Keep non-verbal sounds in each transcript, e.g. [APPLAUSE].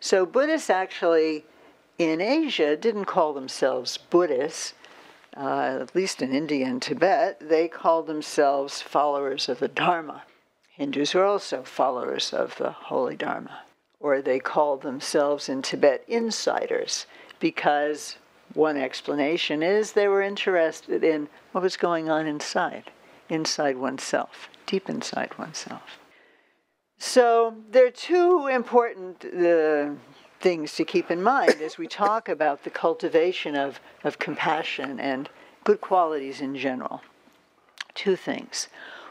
So Buddhists actually in Asia didn't call themselves Buddhists. Uh, at least in India and Tibet, they called themselves followers of the Dharma. Hindus were also followers of the Holy Dharma. Or they called themselves in Tibet insiders because one explanation is they were interested in what was going on inside, inside oneself, deep inside oneself. So there are two important uh, things to keep in mind as we talk about the cultivation of, of compassion and good qualities in general. Two things.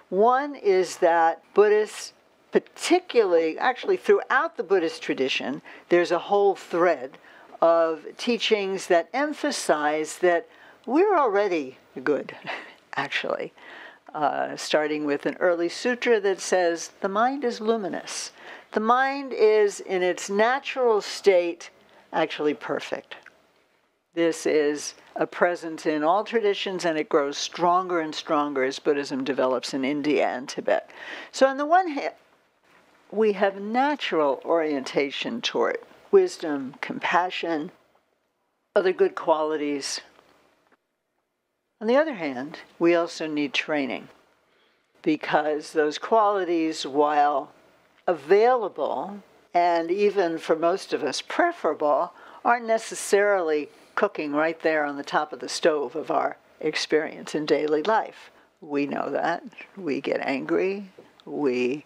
One is that Buddhists, particularly, actually throughout the Buddhist tradition, there's a whole thread of teachings that emphasize that we're already good, [LAUGHS] actually. Uh, starting with an early sutra that says the mind is luminous. The mind is, in its natural state, actually perfect. This is a presence in all traditions, and it grows stronger and stronger as Buddhism develops in India and Tibet. So, on the one hand, we have natural orientation toward wisdom, compassion, other good qualities. On the other hand, we also need training because those qualities, while available and even for most of us preferable, aren't necessarily cooking right there on the top of the stove of our experience in daily life. We know that. We get angry. We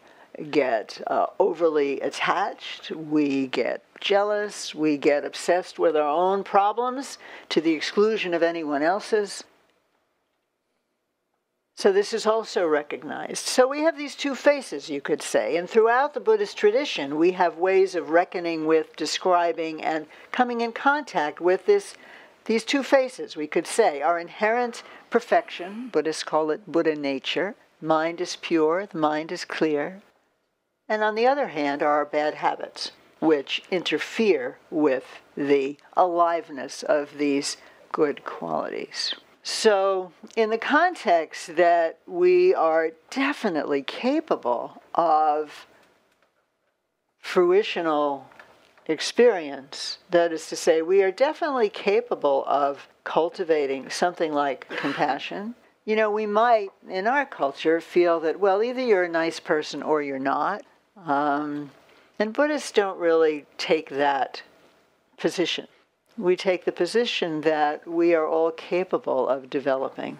get uh, overly attached. We get jealous. We get obsessed with our own problems to the exclusion of anyone else's. So this is also recognized. So we have these two faces, you could say. And throughout the Buddhist tradition, we have ways of reckoning with, describing, and coming in contact with this, these two faces, we could say. Our inherent perfection, Buddhists call it Buddha nature. Mind is pure, the mind is clear. And on the other hand, are our bad habits, which interfere with the aliveness of these good qualities. So, in the context that we are definitely capable of fruitional experience, that is to say, we are definitely capable of cultivating something like compassion. You know, we might, in our culture, feel that, well, either you're a nice person or you're not. Um, and Buddhists don't really take that position we take the position that we are all capable of developing.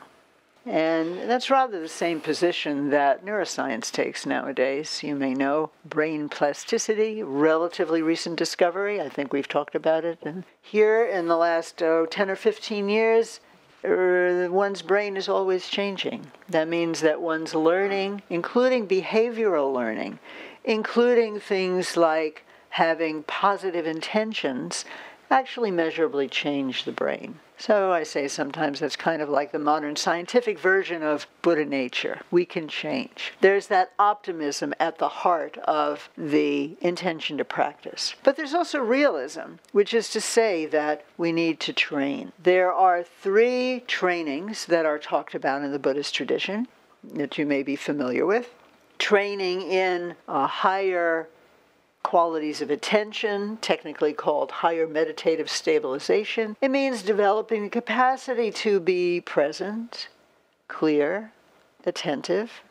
And that's rather the same position that neuroscience takes nowadays. You may know brain plasticity, relatively recent discovery. I think we've talked about it. And here in the last oh, 10 or 15 years, er, one's brain is always changing. That means that one's learning, including behavioral learning, including things like having positive intentions actually measurably change the brain. So I say sometimes that's kind of like the modern scientific version of Buddha nature. We can change. There's that optimism at the heart of the intention to practice. But there's also realism, which is to say that we need to train. There are three trainings that are talked about in the Buddhist tradition that you may be familiar with. Training in a higher qualities of attention, technically called higher meditative stabilization. It means developing the capacity to be present, clear, attentive.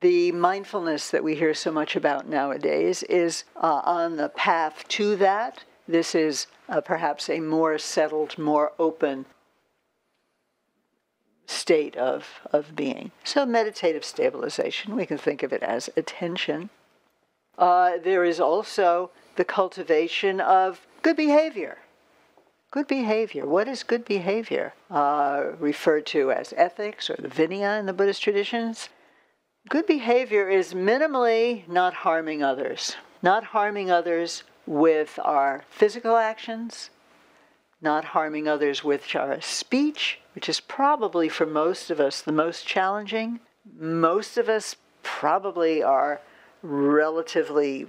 The mindfulness that we hear so much about nowadays is uh, on the path to that. This is uh, perhaps a more settled, more open state of, of being. So, meditative stabilization, we can think of it as attention. Uh, there is also the cultivation of good behavior. Good behavior. What is good behavior? Uh, referred to as ethics or the Vinaya in the Buddhist traditions. Good behavior is minimally not harming others, not harming others with our physical actions, not harming others with our speech, which is probably for most of us the most challenging. Most of us probably are relatively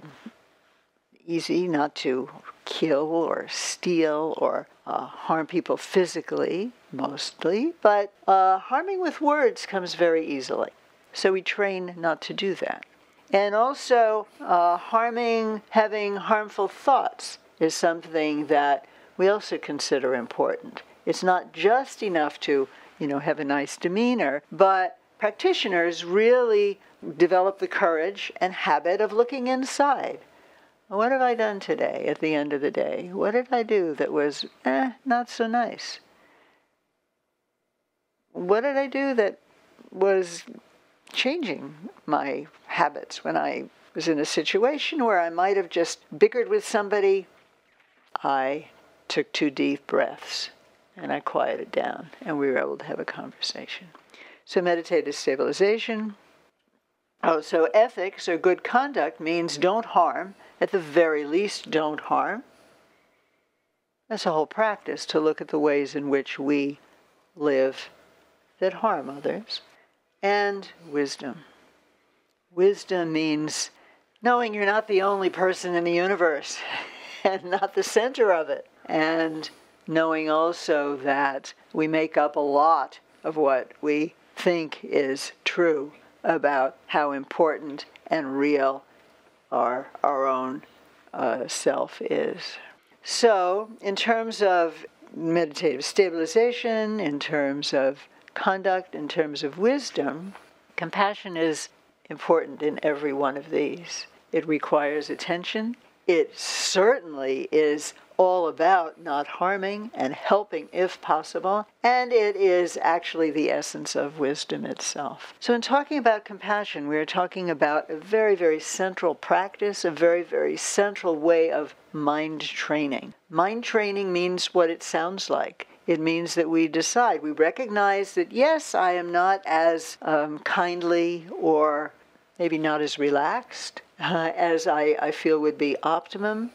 easy not to kill or steal or uh, harm people physically, mostly, but uh, harming with words comes very easily. So we train not to do that. And also, uh, harming, having harmful thoughts is something that we also consider important. It's not just enough to, you know, have a nice demeanor, but practitioners really develop the courage and habit of looking inside. What have I done today at the end of the day? What did I do that was eh, not so nice? What did I do that was changing my habits when I was in a situation where I might have just bickered with somebody? I took two deep breaths and I quieted down, and we were able to have a conversation. So, meditative stabilization. Oh, so ethics or good conduct means don't harm, at the very least, don't harm. That's a whole practice to look at the ways in which we live that harm others. And wisdom. Wisdom means knowing you're not the only person in the universe [LAUGHS] and not the center of it. And knowing also that we make up a lot of what we think is true about how important and real our, our own uh, self is. So, in terms of meditative stabilization, in terms of conduct, in terms of wisdom, compassion is important in every one of these. It requires attention. It certainly is all about not harming and helping if possible, and it is actually the essence of wisdom itself. So, in talking about compassion, we are talking about a very, very central practice, a very, very central way of mind training. Mind training means what it sounds like. It means that we decide, we recognize that yes, I am not as um, kindly or maybe not as relaxed uh, [LAUGHS] as I, I feel would be optimum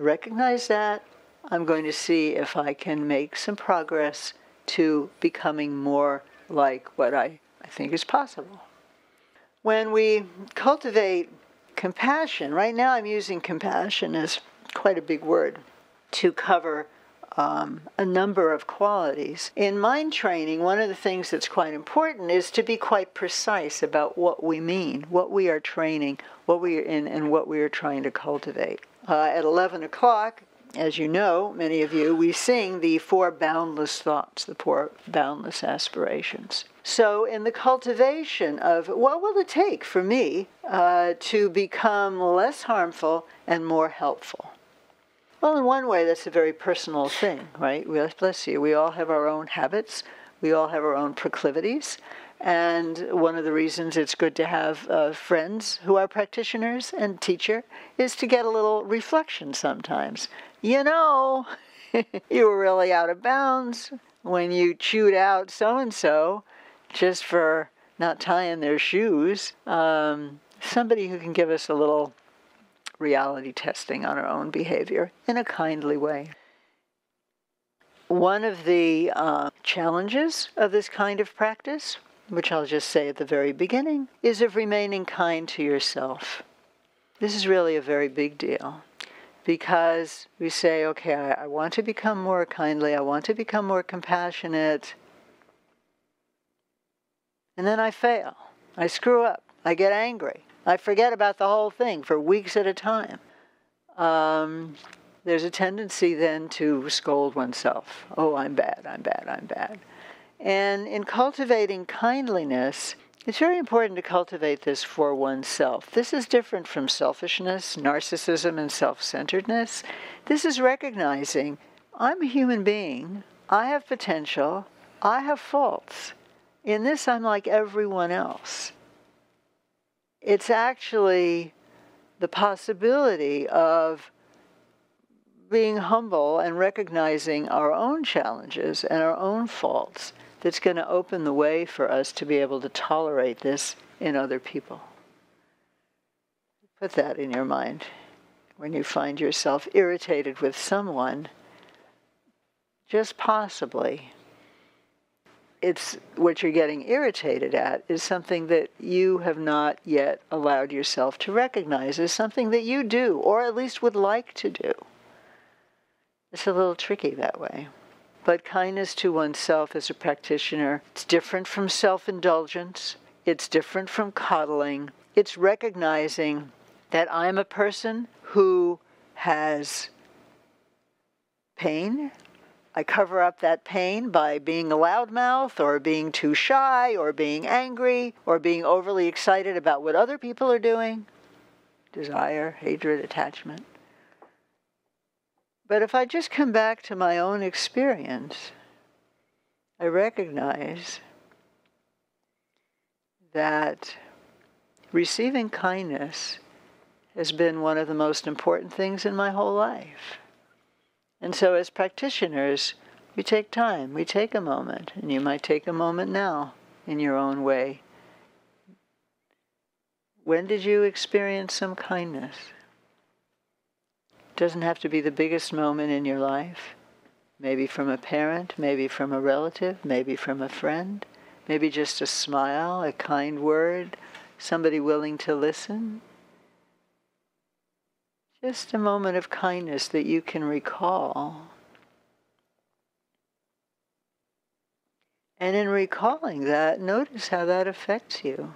recognize that. I'm going to see if I can make some progress to becoming more like what I, I think is possible. When we cultivate compassion, right now I'm using compassion as quite a big word to cover um, a number of qualities. In mind training, one of the things that's quite important is to be quite precise about what we mean, what we are training, what we are in, and what we are trying to cultivate. Uh, at 11 o'clock, as you know, many of you, we sing the four boundless thoughts, the four boundless aspirations. So, in the cultivation of what will it take for me uh, to become less harmful and more helpful? Well, in one way, that's a very personal thing, right? Bless you. We all have our own habits, we all have our own proclivities. And one of the reasons it's good to have uh, friends who are practitioners and teacher is to get a little reflection sometimes. You know, [LAUGHS] you were really out of bounds when you chewed out so and so just for not tying their shoes. Um, somebody who can give us a little reality testing on our own behavior in a kindly way. One of the uh, challenges of this kind of practice which I'll just say at the very beginning, is of remaining kind to yourself. This is really a very big deal because we say, okay, I, I, want to become more kindly, I want to become more compassionate, and then I fail. I screw up. I get angry. I forget about the whole thing for weeks at a time. Um, there's a tendency then to scold oneself. Oh, I'm bad, I'm bad, I'm bad. And in cultivating kindliness, it's very important to cultivate this for oneself. This is different from selfishness, narcissism, and self centeredness. This is recognizing I'm a human being, I have potential, I have faults. In this, I'm like everyone else. It's actually the possibility of being humble and recognizing our own challenges and our own faults that's going to open the way for us to be able to tolerate this in other people. Put that in your mind when you find yourself irritated with someone, just possibly. It's what you're getting irritated at is something that you have not yet allowed yourself to recognize as something that you do, or at least would like to do. It's a little tricky that way. But kindness to oneself as a practitioner, it's different from self indulgence, it's different from coddling, It's recognizing that I'm a person who has pain. I cover up that pain by being a loudmouth or being too shy or being angry or being overly excited about what other people are doing. Desire, hatred, attachment. But if I just come back to my own experience, I recognize that receiving kindness has been one of the most important things in my whole life. And so, as practitioners, we take time, we take a moment, and you might take a moment now in your own way. When did you experience some kindness? Doesn't have to be the biggest moment in your life. Maybe from a parent, maybe from a relative, maybe from a friend, maybe just a smile, a kind word, somebody willing to listen. Just a moment of kindness that you can recall. And in recalling that, notice how that affects you.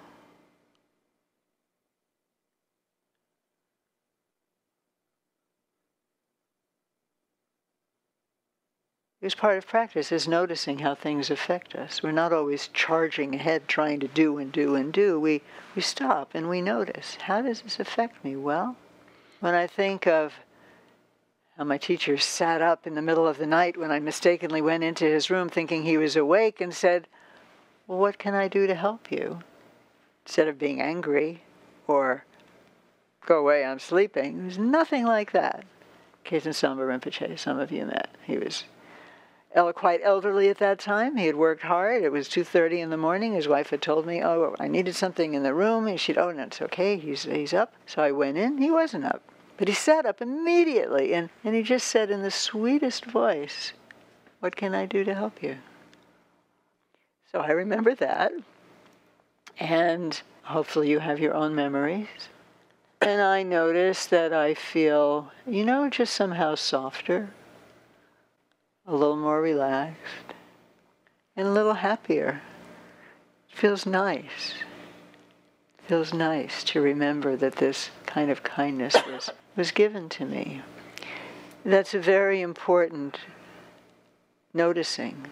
Because part of practice is noticing how things affect us. We're not always charging ahead trying to do and do and do. We, we stop and we notice how does this affect me? Well, when I think of how my teacher sat up in the middle of the night when I mistakenly went into his room thinking he was awake and said, Well, what can I do to help you? Instead of being angry or go away, I'm sleeping. It was nothing like that. Khetsun Sangpo Rinpoche, some of you met. He was quite elderly at that time. He had worked hard. It was 2.30 in the morning. His wife had told me, oh, I needed something in the room. And she'd, oh, no, it's okay. He's, he's up. So I went in. He wasn't up. But he sat up immediately and, and he just said in the sweetest voice, What can I do to help you? So I remember that. And hopefully you have your own memories. And I notice that I feel, you know, just somehow softer, a little more relaxed, and a little happier. It feels nice. It feels nice to remember that this kind of kindness was was given to me. That's a very important noticing.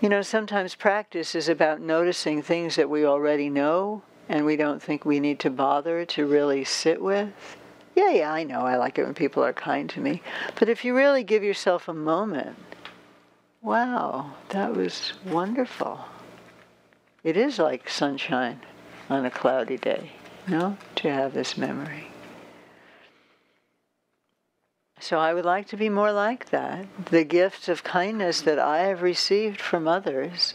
You know, sometimes practice is about noticing things that we already know and we don't think we need to bother to really sit with. Yeah, yeah, I know. I like it when people are kind to me. But if you really give yourself a moment, wow, that was wonderful. It is like sunshine on a cloudy day, know, to have this memory. So I would like to be more like that. The gifts of kindness that I have received from others,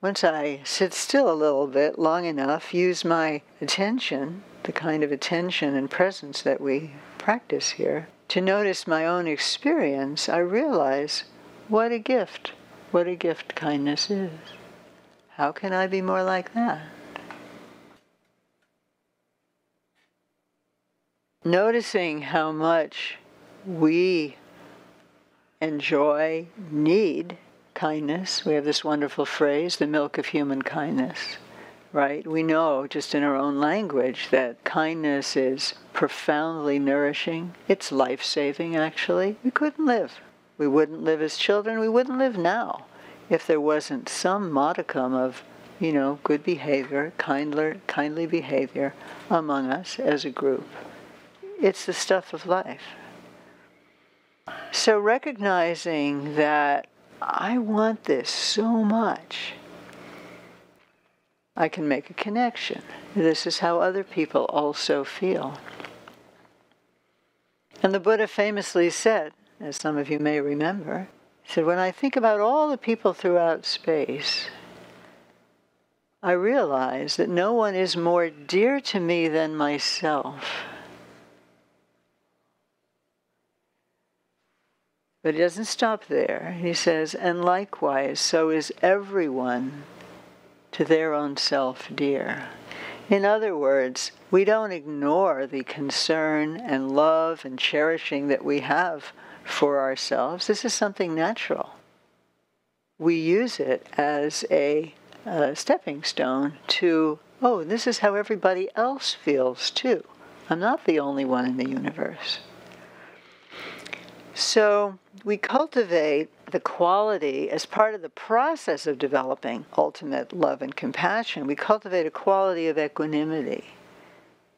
once I sit still a little bit long enough, use my attention, the kind of attention and presence that we practice here, to notice my own experience, I realize what a gift, what a gift kindness is. How can I be more like that? Noticing how much we enjoy, need kindness. We have this wonderful phrase, the milk of human kindness, right? We know just in our own language that kindness is profoundly nourishing. It's life saving, actually. We couldn't live. We wouldn't live as children. We wouldn't live now if there wasn't some modicum of, you know, good behavior, kindler, kindly behavior among us as a group. It's the stuff of life. So recognizing that I want this so much, I can make a connection. This is how other people also feel. And the Buddha famously said, as some of you may remember, said, When I think about all the people throughout space, I realize that no one is more dear to me than myself. But he doesn't stop there. He says, and likewise, so is everyone to their own self dear. In other words, we don't ignore the concern and love and cherishing that we have for ourselves. This is something natural. We use it as a, a stepping stone to oh, this is how everybody else feels too. I'm not the only one in the universe. So we cultivate the quality as part of the process of developing ultimate love and compassion. We cultivate a quality of equanimity.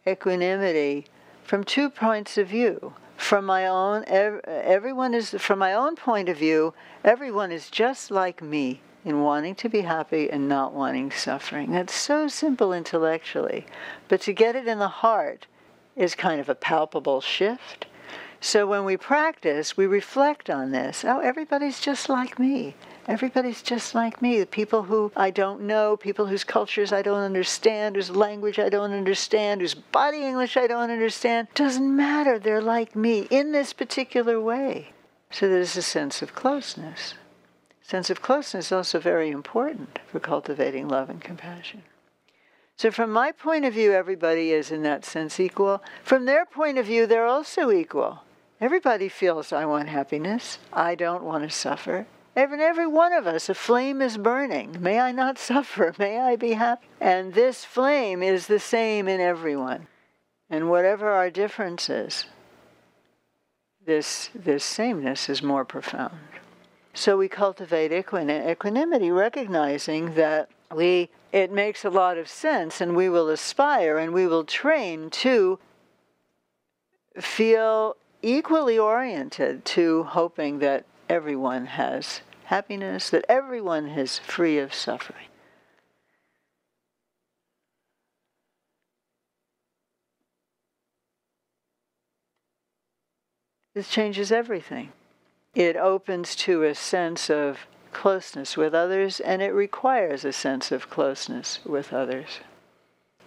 Equanimity from two points of view. From my own, everyone is, from my own point of view, everyone is just like me in wanting to be happy and not wanting suffering. That's so simple intellectually, but to get it in the heart is kind of a palpable shift. So when we practice, we reflect on this. Oh, everybody's just like me. Everybody's just like me. The people who I don't know, people whose cultures I don't understand, whose language I don't understand, whose body English I don't understand, doesn't matter. They're like me in this particular way. So there's a sense of closeness. Sense of closeness is also very important for cultivating love and compassion. So, from my point of view, everybody is in that sense equal. From their point of view, they're also equal. Everybody feels, I want happiness. I don't want to suffer. Every, every one of us, a flame is burning. May I not [LAUGHS] suffer. May I be happy. And this flame is the same in everyone. And whatever our differences, this, this sameness is more profound. So we cultivate equanimity, recognizing that we it makes a lot of sense, and we will aspire and we will train to feel equally oriented to hoping that everyone has happiness, that everyone is free of suffering. This changes everything it opens to a sense of closeness with others and it requires a sense of closeness with others.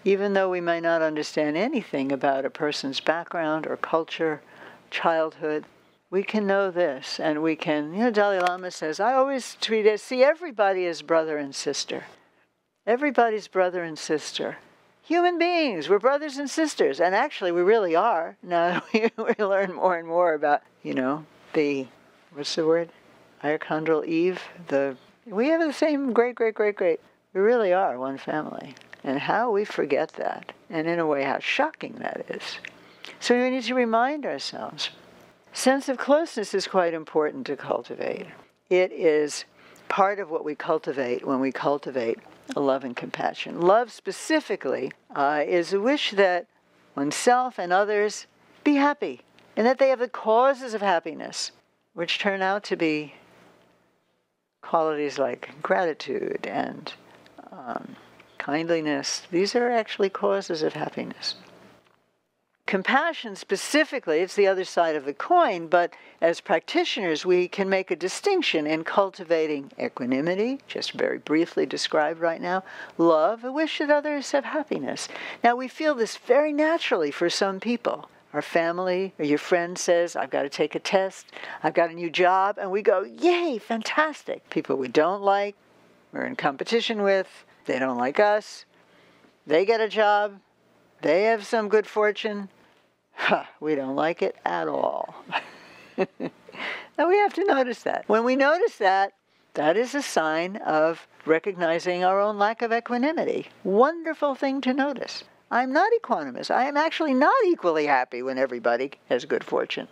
Even though we may not understand anything about a person's background or culture, childhood, we can know this and we can, you know, Dalai Lama says, I always treat it, see everybody as brother and sister. Everybody's brother and sister. Human beings, we're brothers and sisters. And actually, we really are. Now [LAUGHS] we, we learn more and more about, you know, the what's the word? Archangel Eve. The we have the same great, great, great, great. We really are one family. And how we forget that, and in a way, how shocking that is. So we need to remind ourselves. Sense of closeness is quite important to cultivate. It is part of what we cultivate when we cultivate love and compassion. Love specifically uh, is a wish that oneself and others be happy and that they have the causes of happiness which turn out to be qualities like gratitude and um, kindliness. These are actually causes of happiness. Compassion specifically, it's the other side of the coin, but as practitioners, we can make a distinction in cultivating equanimity, just very briefly described right now, love, a wish that others have happiness. Now, we feel this very naturally for some people our family or your friend says, I've got to take a test, I've got a new job, and we go, Yay, fantastic. People we don't like, we're in competition with, they don't like us, they get a job, they have some good fortune. Huh, we don't like it at all. [LAUGHS] now we have to notice that. When we notice that, that is a sign of recognizing our own lack of equanimity. Wonderful thing to notice. I'm not equanimous. I am actually not equally happy when everybody has good fortune.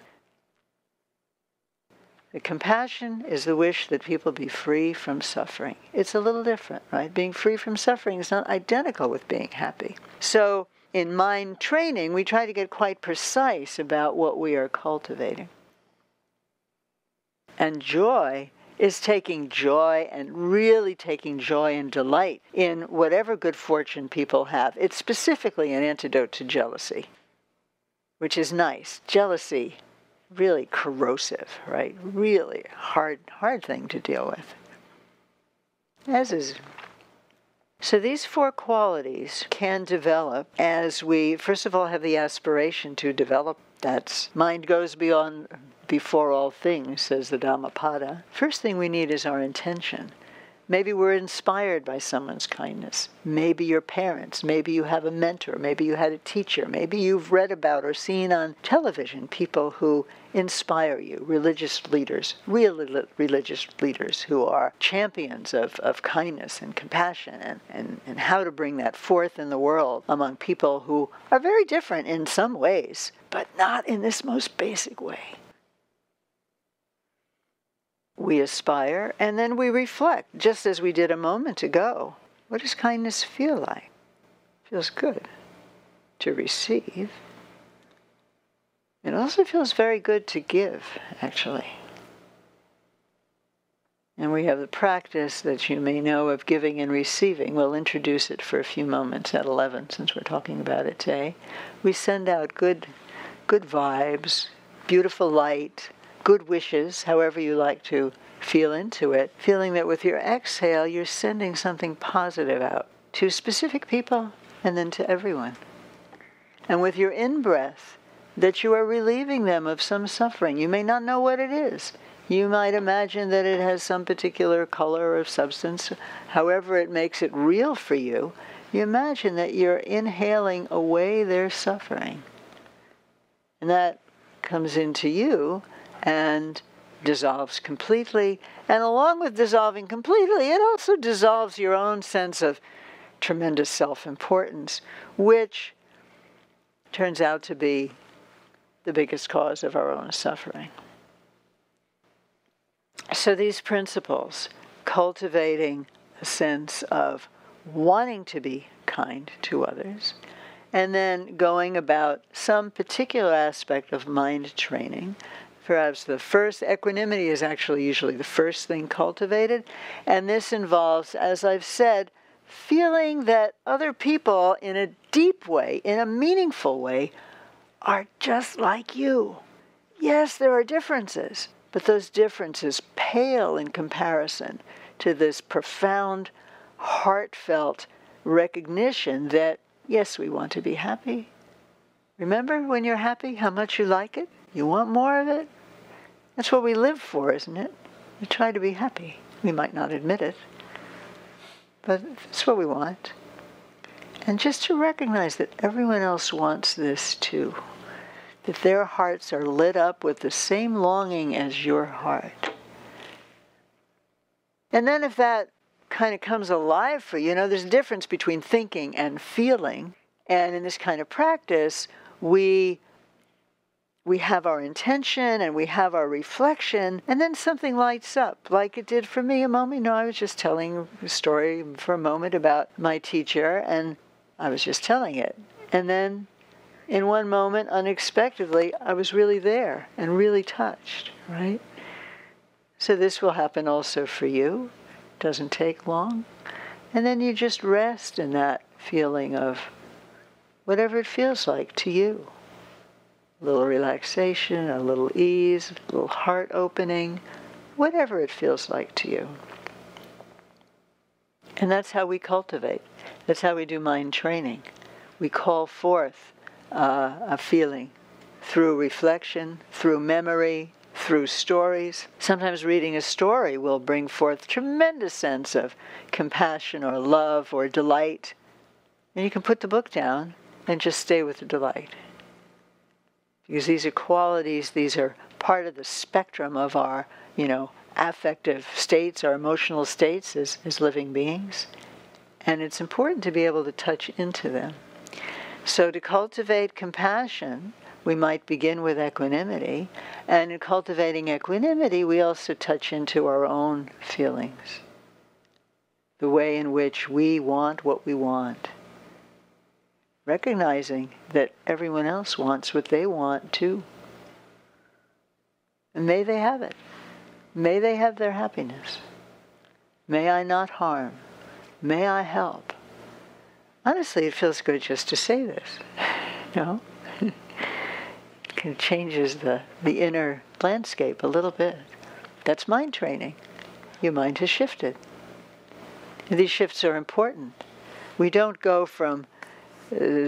The compassion is the wish that people be free from suffering. It's a little different, right? Being free from suffering is not identical with being happy. So, in mind training, we try to get quite precise about what we are cultivating. And joy is taking joy and really taking joy and delight in whatever good fortune people have. It's specifically an antidote to jealousy, which is nice. Jealousy, really corrosive, right? Really hard, hard thing to deal with. As is so these four qualities can develop as we, first of all, have the aspiration to develop that mind goes beyond before all things, says the Dhammapada. First thing we need is our intention. Maybe we're inspired by someone's kindness. Maybe your parents. Maybe you have a mentor. Maybe you had a teacher. Maybe you've read about or seen on television people who inspire you, religious leaders, real religious leaders who are champions of, of kindness and compassion and, and, and how to bring that forth in the world among people who are very different in some ways, but not in this most basic way we aspire, and then we reflect, just as we did a moment ago. What does kindness feel like? feels good to receive. It also feels very good to give, actually. And we have the practice that you may know of giving and receiving. We'll introduce it for a few moments at 11 since we're talking about it today. We send out good, good vibes, beautiful light, good wishes, however you like to feel into it, feeling that with your exhale, you're sending something positive out to specific people and then to everyone. And with your in breath, that you are relieving them of some suffering. You may not know what it is. You might imagine that it has some particular color or substance. However, it makes it real for you. You imagine that you're inhaling away their suffering. And that comes into you and dissolves completely. And along with dissolving completely, it also dissolves your own sense of tremendous self importance, which turns out to be the biggest cause of our own suffering. So, these principles, cultivating a sense of wanting to be kind to others, and then going about some particular aspect of mind training perhaps the first equanimity is actually usually the first thing cultivated. And this involves as i've said feeling that other people in a deep way in a meaningful way are just like you. Yes there are differences but those differences pale in comparison to this profound heartfelt recognition that yes we want to be happy. Remember when you're happy how much you like it you want more of it? That's what we live for, isn't it? We try to be happy. We might not admit it, but it's what we want. And just to recognize that everyone else wants this too, that their hearts are lit up with the same longing as your heart. And then if that kind of comes alive for you, you know, there's a difference between thinking and feeling. And in this kind of practice, we we have our intention and we have our reflection, and then something lights up, like it did for me a moment. You know, I was just telling a story for a moment about my teacher, and I was just telling it. And then in one moment, unexpectedly, I was really there and really touched, right? So this will happen also for you. It doesn't take long. And then you just rest in that feeling of whatever it feels like to you a little relaxation, a little ease, a little heart opening, whatever it feels like to you. And that's how we cultivate. That's how we do mind training. We call forth uh, a feeling through reflection, through memory, through stories. Sometimes reading a story will bring forth tremendous sense of compassion or love or delight. And you can put the book down and just stay with the delight because these are qualities, these are part of the spectrum of our, you know, affective states, our emotional states as, as living beings. And it's important to be able to touch into them. So, to cultivate compassion, we might begin with equanimity. And in cultivating equanimity, we also touch into our own feelings, the way in which we want what we want recognizing that everyone else wants what they want too. And may they have it. May they have their happiness. May I not harm. May I help. Honestly, it feels good just to say this. [LAUGHS] Know? [LAUGHS] it changes the, the inner landscape a little bit. That's mind training. Your mind has shifted. These shifts are important. We don't go from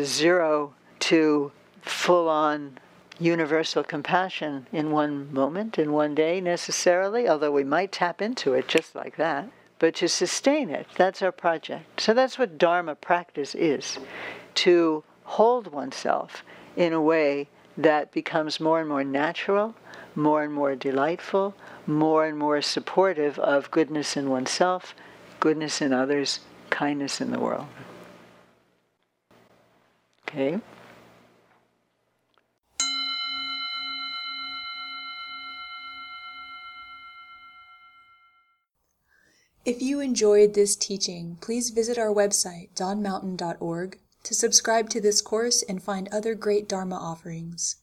zero to full on universal compassion in one moment, in one day necessarily, although we might tap into it just like that. but to sustain it. That's our project. So that's what Dharma practice is to hold oneself in a way that becomes more and more natural, more and more delightful, more and more supportive of goodness in oneself, goodness in others, kindness in the world. Okay? If you enjoyed this teaching, please visit our website, dawnmountain.org, to subscribe to this course and find other great Dharma offerings.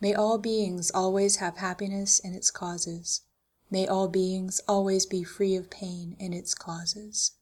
May all beings always have happiness and its causes. May all beings always be free of pain and its causes.